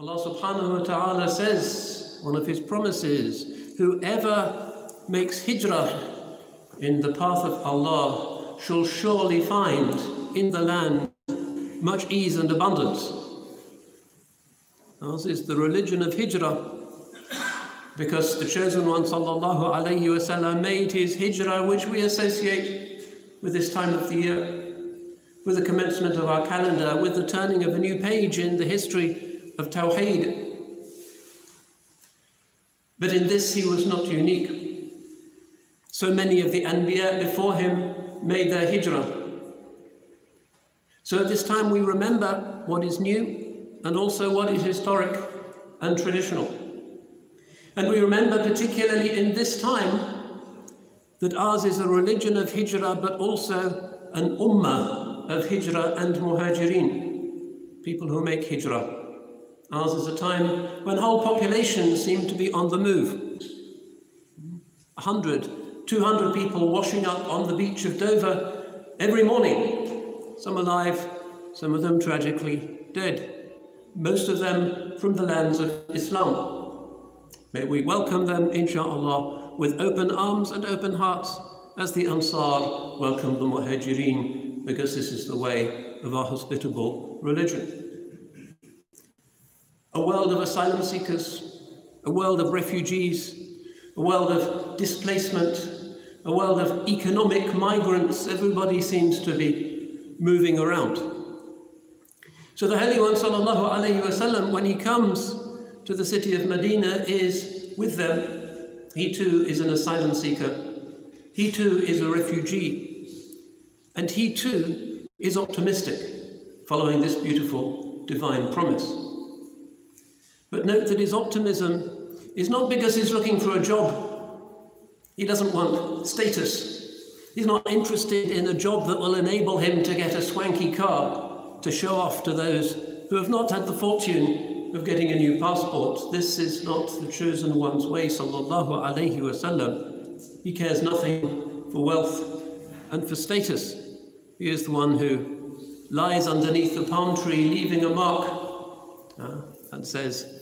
Allah subhanahu wa ta'ala says, one of his promises, whoever makes hijrah in the path of Allah shall surely find in the land much ease and abundance. Ours is the religion of hijrah because the chosen one sallallahu alayhi wasallam made his hijrah which we associate with this time of the year with the commencement of our calendar with the turning of a new page in the history of tawheed. But in this he was not unique. So many of the anbiya before him made their hijrah. So at this time we remember what is new and also what is historic and traditional. And we remember particularly in this time that ours is a religion of hijrah, but also an ummah of hijrah and muhajirin, people who make hijrah. Ours is a time when whole populations seem to be on the move. 100, 200 people washing up on the beach of Dover every morning, some alive, some of them tragically dead, most of them from the lands of Islam. May we welcome them, inshallah, with open arms and open hearts, as the Ansar welcomed the Muhajirin, because this is the way of our hospitable religion. A world of asylum seekers, a world of refugees, a world of displacement, a world of economic migrants, everybody seems to be moving around. So the Holy One, sallallahu alayhi wasallam, when he comes to the city of Medina is with them. He too is an asylum seeker. He too is a refugee. And he too is optimistic, following this beautiful divine promise. But note that his optimism is not because he's looking for a job. He doesn't want status. He's not interested in a job that will enable him to get a swanky car to show off to those who have not had the fortune of getting a new passport. This is not the chosen one's way, sallallahu alayhi wasallam. He cares nothing for wealth and for status. He is the one who lies underneath the palm tree, leaving a mark, uh, and says,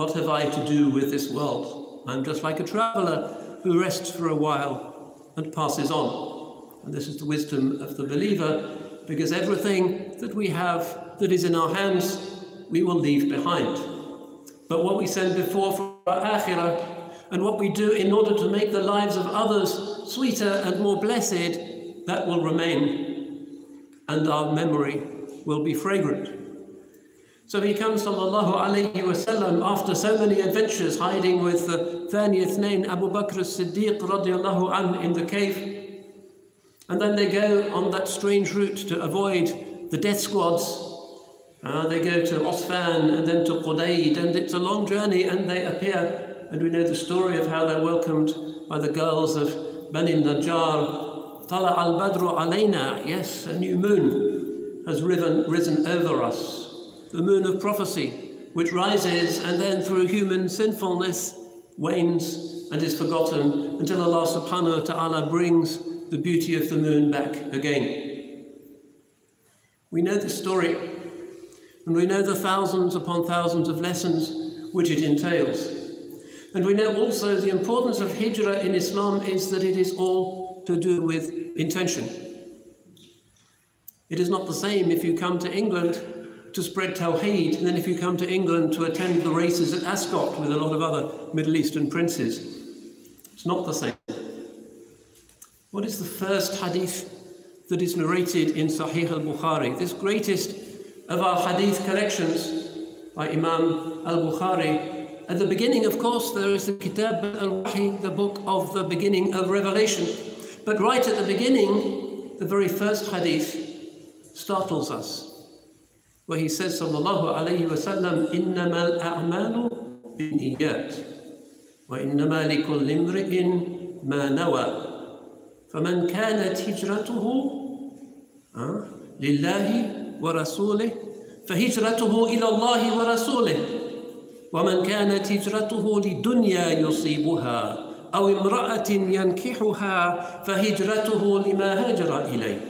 What have I to do with this world? I'm just like a traveler who rests for a while and passes on. And this is the wisdom of the believer, because everything that we have that is in our hands we will leave behind. But what we send before for our akhirah and what we do in order to make the lives of others sweeter and more blessed, that will remain and our memory will be fragrant. So he comes, sallallahu alayhi wasallam, after so many adventures, hiding with the Thani Ithnain, Abu Bakr as-Siddiq radiallahu an, in the cave. And then they go on that strange route to avoid the death squads uh, they go to Osfan and then to Qudayd, and it's a long journey, and they appear, and we know the story of how they're welcomed by the girls of Bani Najjar. Tala al Badru alayna, yes, a new moon has risen, risen over us, the moon of prophecy, which rises and then through human sinfulness wanes and is forgotten until Allah subhanahu wa ta'ala brings the beauty of the moon back again. We know the story and we know the thousands upon thousands of lessons which it entails. And we know also the importance of hijrah in Islam is that it is all to do with intention. It is not the same if you come to England to spread Tawheed and then if you come to England to attend the races at Ascot with a lot of other Middle Eastern princes. It's not the same. What is the first hadith that is narrated in Sahih al Bukhari? This greatest of our hadith collections by Imam al Bukhari. At the beginning, of course, there is the Kitab al Wahi, the book of the beginning of Revelation. But right at the beginning, the very first hadith startles us, where he says, Sallallahu Alaihi Wasallam, إنما الأعمال بالنيات وإنما لكل امرئ ما نوى. فمن كانت هجرته لله ورسوله فهجرته إلى الله ورسوله. ومن كانت هجرته لدنيا يصيبها أو امرأة ينكحها فهجرته لما هاجر إليه.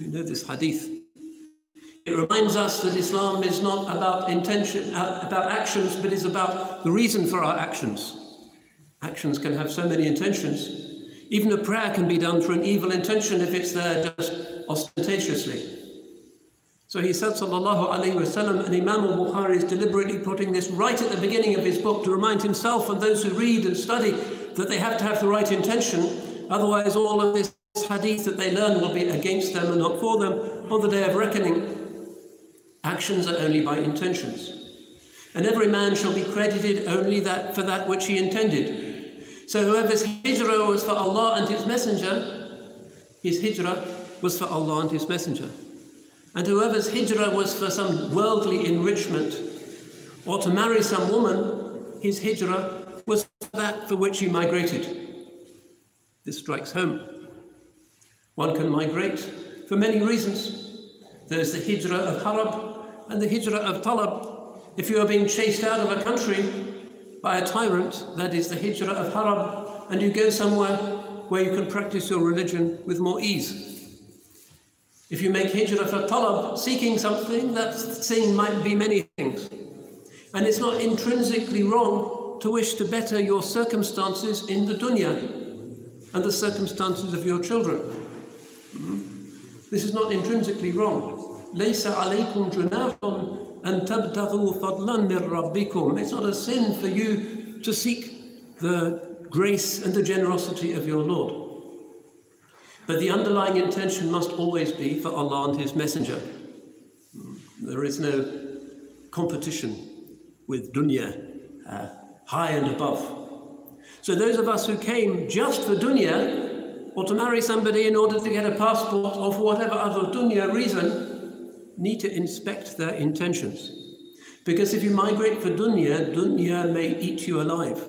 We know this hadith. It reminds us that Islam is not about intention, uh, about actions, but is about the reason for our actions. Actions can have so many intentions. Even a prayer can be done for an evil intention if it's there just ostentatiously. So he said, Sallallahu Alaihi Wasallam, and Imam al Bukhari is deliberately putting this right at the beginning of his book to remind himself and those who read and study that they have to have the right intention. Otherwise, all of this hadith that they learn will be against them and not for them on the day of reckoning. Actions are only by intentions. And every man shall be credited only that for that which he intended. So whoever's hijrah was for Allah and His Messenger, his hijrah was for Allah and His Messenger. And whoever's hijrah was for some worldly enrichment or to marry some woman, his hijrah was that for which he migrated. This strikes home. One can migrate for many reasons. There's the hijrah of harab and the hijrah of talab. If you are being chased out of a country by a tyrant, that is the hijrah of harab, and you go somewhere where you can practice your religion with more ease. If you make hijrah for talab, seeking something, that thing might be many things. And it's not intrinsically wrong to wish to better your circumstances in the dunya and the circumstances of your children. Hmm? This is not intrinsically wrong. ليس عليكم جناح أن تبتغوا فضلا من ربكم. It's not a sin for you to seek the grace and the generosity of your Lord. But the underlying intention must always be for Allah and His Messenger. There is no competition with dunya, uh, high and above. So those of us who came just for dunya, or to marry somebody in order to get a passport, or for whatever other dunya reason, need to inspect their intentions. Because if you migrate for dunya, dunya may eat you alive,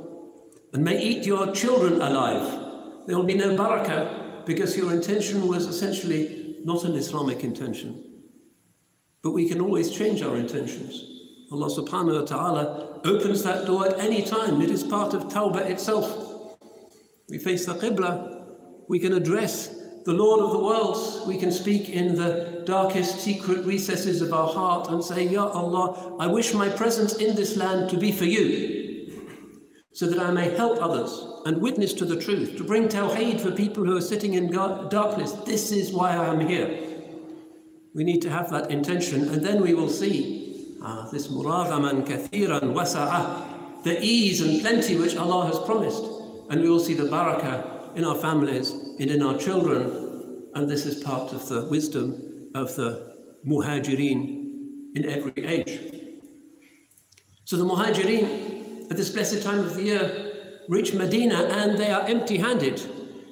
and may eat your children alive. There will be no barakah because your intention was essentially not an Islamic intention. But we can always change our intentions. Allah subhanahu wa ta'ala opens that door at any time. It is part of Tawbah itself. We face the Qibla, we can address the Lord of the worlds. We can speak in the darkest secret recesses of our heart and say, Ya Allah, I wish my presence in this land to be for you, so that I may help others and witness to the truth, to bring tawheed for people who are sitting in darkness. This is why I am here. We need to have that intention, and then we will see ah, this muragaman kathiran wasa'ah, the ease and plenty which Allah has promised. And we will see the barakah in our families and in our children. And this is part of the wisdom of the muhajirin in every age. So the muhajirin at this blessed time of the year reach Medina and they are empty handed,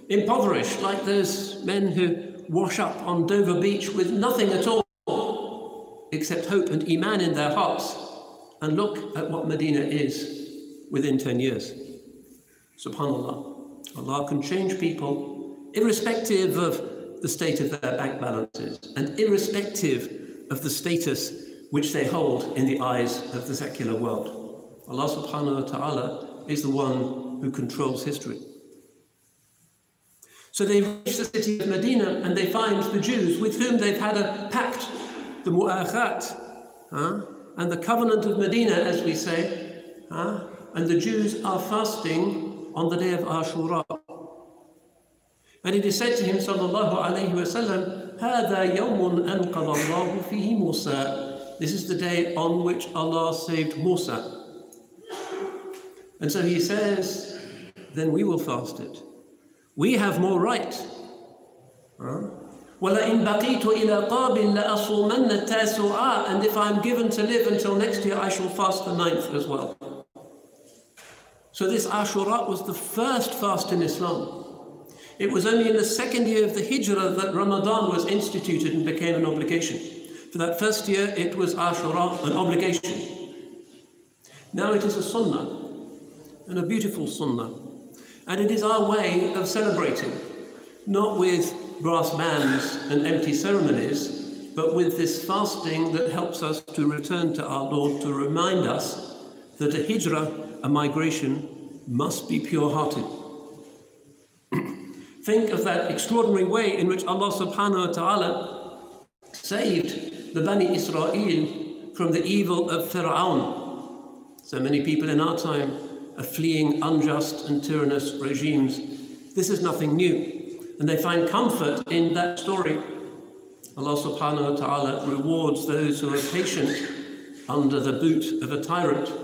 impoverished, like those men who wash up on Dover Beach with nothing at all except hope and Iman in their hearts. And look at what Medina is within 10 years. Subhanallah. Allah can change people irrespective of the state of their bank balances and irrespective of the status which they hold in the eyes of the secular world. Allah subhanahu wa ta'ala is the one who controls history. So they reach the city of Medina and they find the Jews with whom they've had a pact, the Mu'akhat, huh? and the covenant of Medina, as we say, huh? and the Jews are fasting on the day of Ashura. And it is said to him, sallallahu alayhi wasallam, هذا يوم أنقذ الله فيه موسى. This is the day on which Allah saved Musa. And so he says, then we will fast it. We have more right. وَلَئِن بَقِيتُ إِلَى قَابٍ لَأَصُومَنَّ التَّاسُعَى And if I'm given to live until next year, I shall fast the ninth as well. So this Ashura was the first fast in Islam. It was only in the second year of the Hijrah that Ramadan was instituted and became an obligation. For that first year, it was Ashura, an obligation. Now it is a sunnah and a beautiful sunnah. And it is our way of celebrating, not with brass bands and empty ceremonies, but with this fasting that helps us to return to our Lord to remind us that a hijrah, a migration, must be pure hearted. Think of that extraordinary way in which Allah subhanahu wa ta'ala saved the Bani Israel from the evil of Fir'aun. So many people in our time are fleeing unjust and tyrannous regimes. This is nothing new, and they find comfort in that story. Allah subhanahu wa ta'ala rewards those who are patient under the boot of a tyrant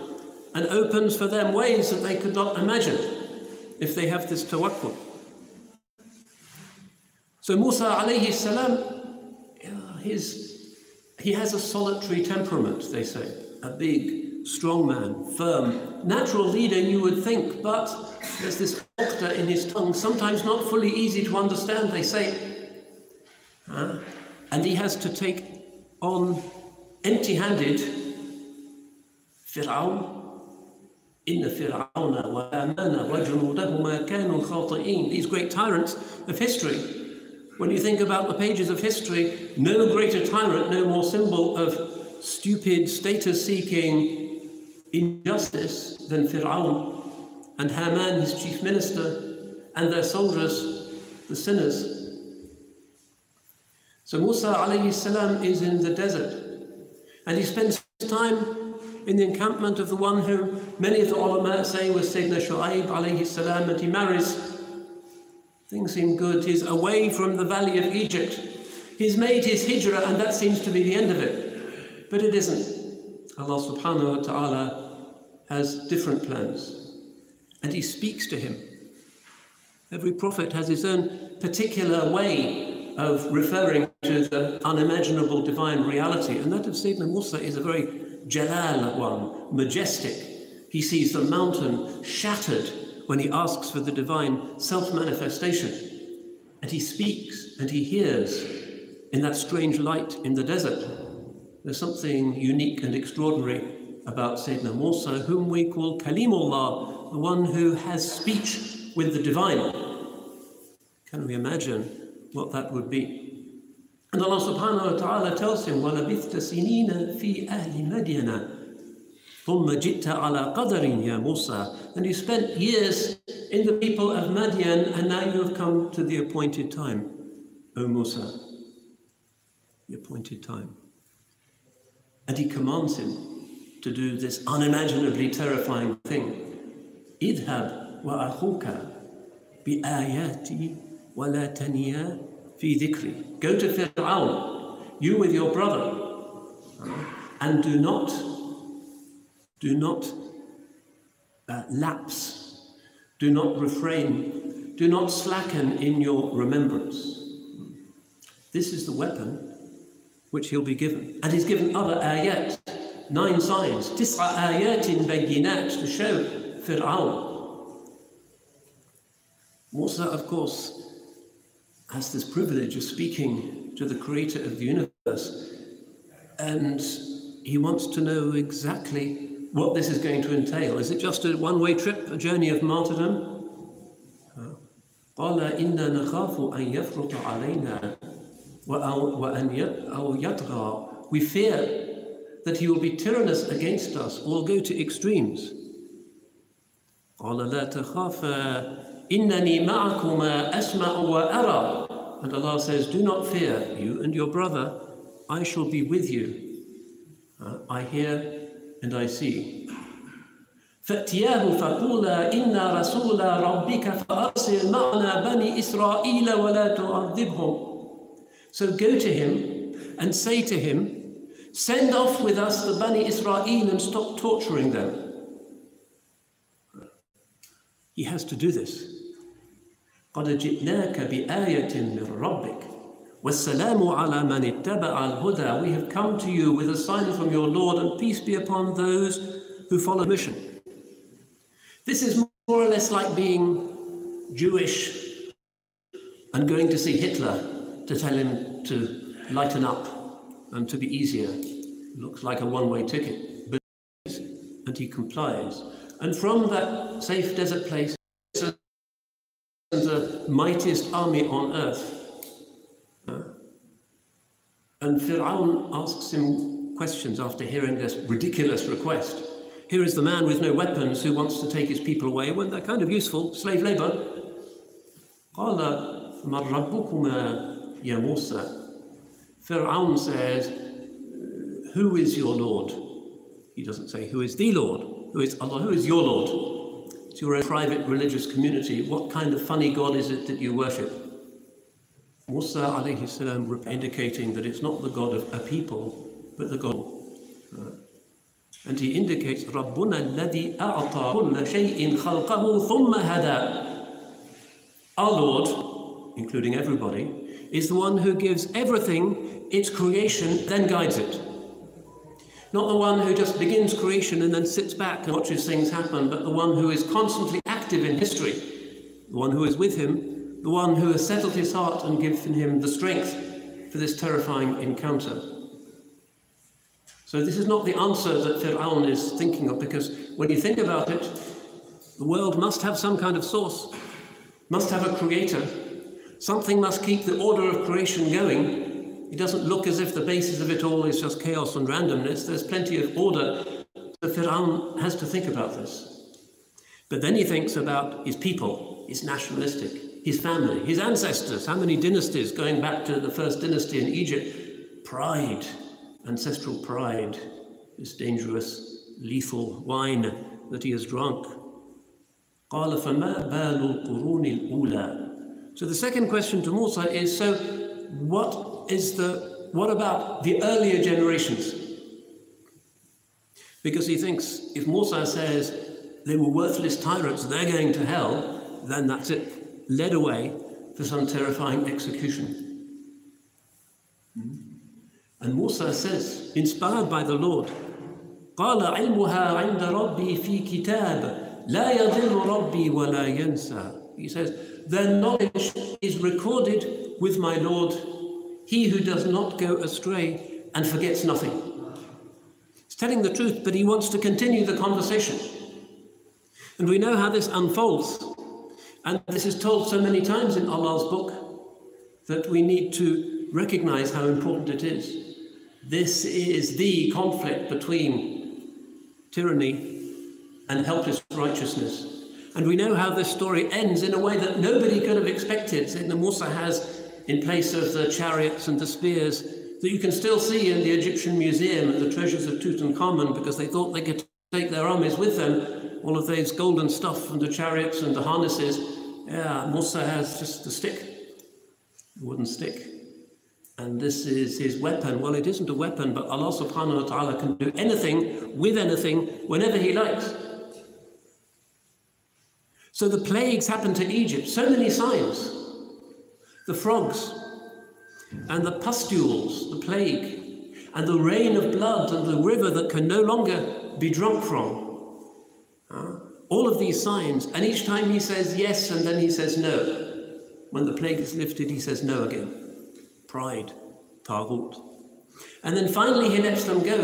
and opens for them ways that they could not imagine if they have this tawakkul. So Musa alayhi salam, his, he has a solitary temperament, they say, a big, strong man, firm, natural leader, you would think, but there's this uqda in his tongue, sometimes not fully easy to understand, they say. Uh, and he has to take on empty handed Fir'aun إن فرعون وآمان وجنودهما كانوا خاطئين These great tyrants of history. When you think about the pages of history, no greater tyrant, no more symbol of stupid, status-seeking injustice than Fir'aun and Haman, his chief minister, and their soldiers, the sinners. So Musa alayhi salam is in the desert and he spends time in the encampment of the one who many of the ulama say was Sayyidina Shu'aib alayhi salam and he marries. Things seem good. He's away from the valley of Egypt. He's made his hijrah and that seems to be the end of it. But it isn't. Allah subhanahu wa ta'ala has different plans. And he speaks to him. Every prophet has his own particular way of referring to the unimaginable divine reality. And that of Sayyidina Musa is a very Jalal one, majestic. He sees the mountain shattered when he asks for the divine self manifestation. And he speaks and he hears in that strange light in the desert. There's something unique and extraordinary about Sayyidina Musa, whom we call Kalimullah, the one who has speech with the divine. Can we imagine what that would be? And Allah subhanahu wa ta'ala tells him, وَلَبِثْتَ سِنِينَ فِي أَهْلِ مَدْيَنَ ثُمَّ جِئْتَ عَلَى قَدَرٍ يَا مُوسَى And you spent years in the people of Madian, and now you have come to the appointed time, O Musa. The appointed time. And he commands him to do this unimaginably terrifying thing. اذهب وأخوك بآياتي ولا تنيا fi dhikri. Go to Fir'aun, you with your brother, and do not, do not uh, lapse, do not refrain, do not slacken in your remembrance. This is the weapon which he'll be given. And he's given other ayat, nine signs, tis'a ayatin bayinat to show Fir'aun. Musa, of course, has this privilege of speaking to the creator of the universe. And he wants to know exactly what this is going to entail. Is it just a one way trip, a journey of martyrdom? قال إنا نخاف أن يفرط علينا وأن أو يطغى We fear that he will be tyrannous against us or go to extremes. قال لا تخافا إنني معكما أسمع وأرى And Allah says, Do not fear, you and your brother, I shall be with you. Uh, I hear and I see. فأتياه فقولا إنا رسول ربك فأرسل معنا بني إسرائيل ولا تعذبهم So go to him and say to him, Send off with us the Bani Israel and stop torturing them. He has to do this. قد جئناك بآية من ربك والسلام على من اتبع الهدى We have come to you with a sign from your Lord and peace be upon those who follow mission. This is more or less like being Jewish and going to see Hitler to tell him to lighten up and to be easier. Looks like a one-way ticket. But and he complies. And from that safe desert place the mightiest army on earth. And Fir'aun asks him questions after hearing this ridiculous request. Here is the man with no weapons who wants to take his people away when they're kind of useful, slave labor. قال من ربكما يا موسى Fir'aun says, who is your Lord? He doesn't say, Who is the Lord? Who is Allah? Who is your Lord? It's your own private religious community. What kind of funny God is it that you worship? Musa alayhi salam indicating that it's not the God of a people, but the God. And he indicates, رَبُّنَا الَّذِي أَعْطَى كُلَّ شَيْءٍ خَلْقَهُ ثُمَّ هَدَى Our Lord, including everybody, is the one who gives everything its creation, then guides it. Not the one who just begins creation and then sits back and watches things happen, but the one who is constantly active in history, the one who is with him, the one who has settled his heart and given him the strength for this terrifying encounter. So this is not the answer that Fir'aun is thinking of, because when you think about it, the world must have some kind of source, must have a creator. Something must keep the order of creation going. It doesn't look as if the basis of it all is just chaos and randomness. There's plenty of order. The Fir'aun has to think about this. But then he thinks about his people, his nationalistic, his family, his ancestors, how many dynasties going back to the first dynasty in Egypt. Pride, ancestral pride, this dangerous, lethal wine that he has drunk. So the second question to Musa is, so what is the, what about the earlier generations? Because he thinks if Musa says they were worthless tyrants, they're going to hell, then that's it, led away for some terrifying execution. Mm-hmm. And Musa says, inspired by the Lord, قال علمها عند ربي في كتاب لا يضل ربي ولا ينسى. He says, their knowledge is recorded with my Lord, he who does not go astray and forgets nothing. He's telling the truth, but he wants to continue the conversation. And we know how this unfolds. And this is told so many times in Allah's book that we need to recognize how important it is. This is the conflict between tyranny and helpless righteousness. And we know how this story ends in a way that nobody could have expected. The Musa has, in place of the chariots and the spears, that you can still see in the Egyptian museum and the treasures of Tutankhamun because they thought they could take their armies with them, all of those golden stuff and the chariots and the harnesses. Yeah, Musa has just a stick, a wooden stick and this is his weapon. Well, it isn't a weapon, but Allah subhanahu wa ta'ala can do anything with anything whenever He likes. So the plagues happened to Egypt, so many signs. The frogs, and the pustules, the plague, and the rain of blood, and the river that can no longer be drunk from. all of these signs, and each time he says yes, and then he says no. When the plague is lifted, he says no again pride, taghut. And then finally he lets them go.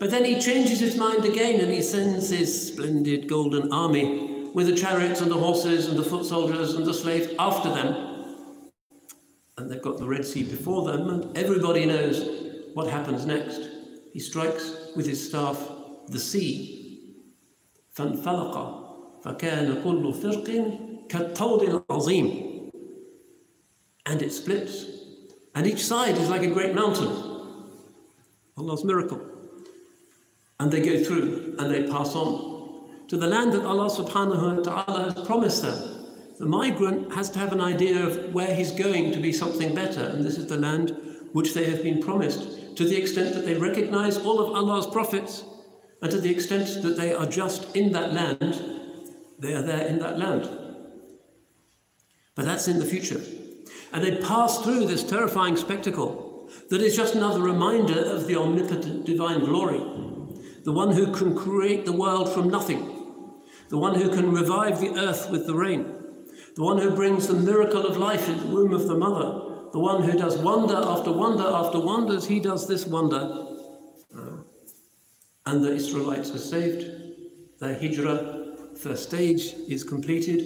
But then he changes his mind again and he sends his splendid golden army with the chariots and the horses and the foot soldiers and the slaves after them And they've got the Red Sea before them, and everybody knows what happens next. He strikes with his staff the sea. فانفلق فكان كل فرق كالطود العظيم and it splits and each side is like a great mountain. Allah's miracle. And they go through and they pass on to the land that Allah subhanahu wa ta'ala has promised them. The migrant has to have an idea of where he's going to be something better, and this is the land which they have been promised, to the extent that they recognize all of Allah's prophets, and to the extent that they are just in that land, they are there in that land. But that's in the future. And they pass through this terrifying spectacle that is just another reminder of the omnipotent divine glory, the one who can create the world from nothing, the one who can revive the earth with the rain, the one who brings the miracle of life in the womb of the mother, the one who does wonder after wonder after wonders, he does this wonder. Uh, and the Israelites are saved. Their hijrah, first stage, is completed,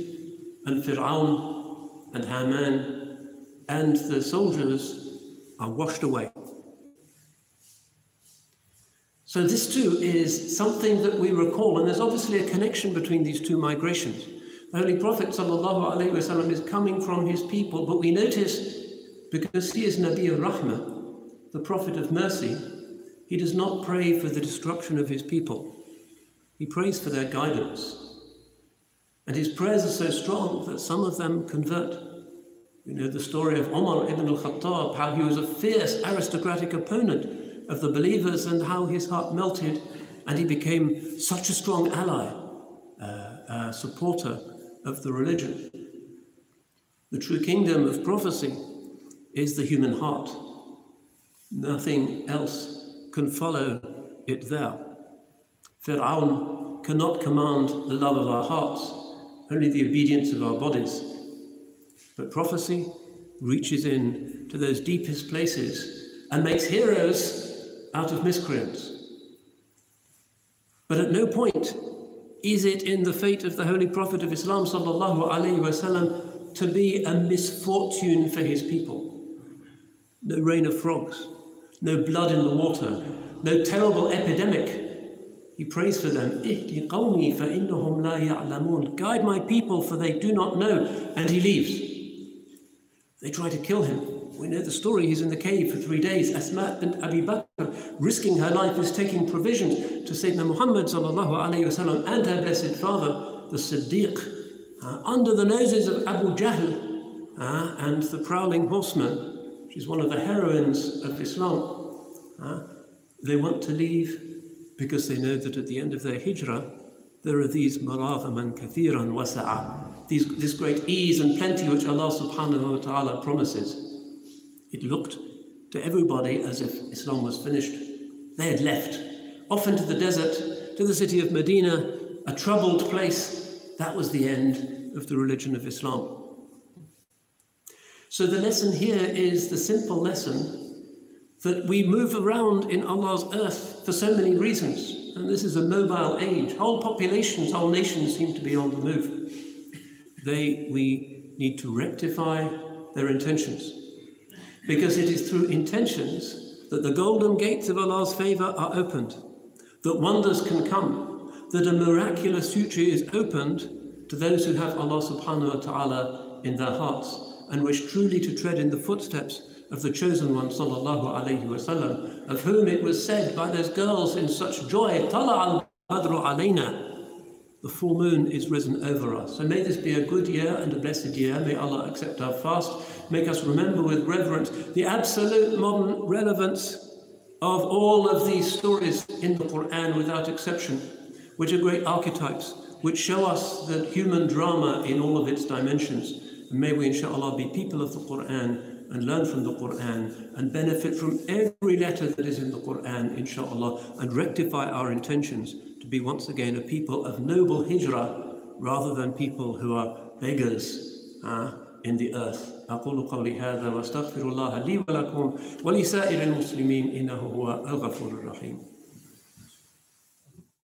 and Fir'aun and Haman and the soldiers are washed away. So, this too is something that we recall, and there's obviously a connection between these two migrations. The Holy Prophet وسلم, is coming from his people, but we notice because he is Nabi al Rahmah, the Prophet of mercy, he does not pray for the destruction of his people. He prays for their guidance. And his prayers are so strong that some of them convert. You know the story of Omar ibn al-Khattab, how he was a fierce aristocratic opponent of the believers and how his heart melted and he became such a strong ally, uh, uh, supporter of the religion. The true kingdom of prophecy is the human heart. Nothing else can follow it there. Fir'aun cannot command the love of our hearts, only the obedience of our bodies. But prophecy reaches in to those deepest places and makes heroes out of miscreants. But at no point is it in the fate of the Holy Prophet of Islam wasallam to be a misfortune for his people. No rain of frogs, no blood in the water, no terrible epidemic. He prays for them. Guide my people, for they do not know. And he leaves. They try to kill him. We know the story. He's in the cave for three days. Asma bint Abi Bakr, risking her life, is taking provisions to Sayyidina Muhammad wasallam and her blessed father, the Siddiq, uh, under the noses of Abu Jahl uh, and the prowling horseman. She's one of the heroines of Islam. Uh, they want to leave because they know that at the end of their hijrah, there are these maraghaman kathiran wasa'a, these, this great ease and plenty which Allah subhanahu wa ta'ala promises. It looked to everybody as if Islam was finished. They had left, off into the desert, to the city of Medina, a troubled place. That was the end of the religion of Islam. So the lesson here is the simple lesson that we move around in Allah's earth for so many reasons. And this is a mobile age. Whole populations, whole nations seem to be on the move. They, we need to rectify their intentions because it is through intentions that the golden gates of Allah's favour are opened, that wonders can come, that a miraculous future is opened to those who have Allah subhanahu wa ta'ala in their hearts and wish truly to tread in the footsteps of the chosen one sallallahu alayhi wasallam, of whom it was said by those girls in such joy, Tala al-Badru alayna, the full moon is risen over us. So may this be a good year and a blessed year. May Allah accept our fast. Make us remember with reverence the absolute modern relevance of all of these stories in the Quran without exception, which are great archetypes, which show us the human drama in all of its dimensions. And may we, inshallah, be people of the Quran and learn from the Quran and benefit from every letter that is in the Quran, inshallah, and rectify our intentions be once again a people of noble hijrah rather than people who are beggars uh, in the earth. أقول قولي هذا واستغفر الله لي ولكم ولسائر المسلمين إنه هو الغفور الرحيم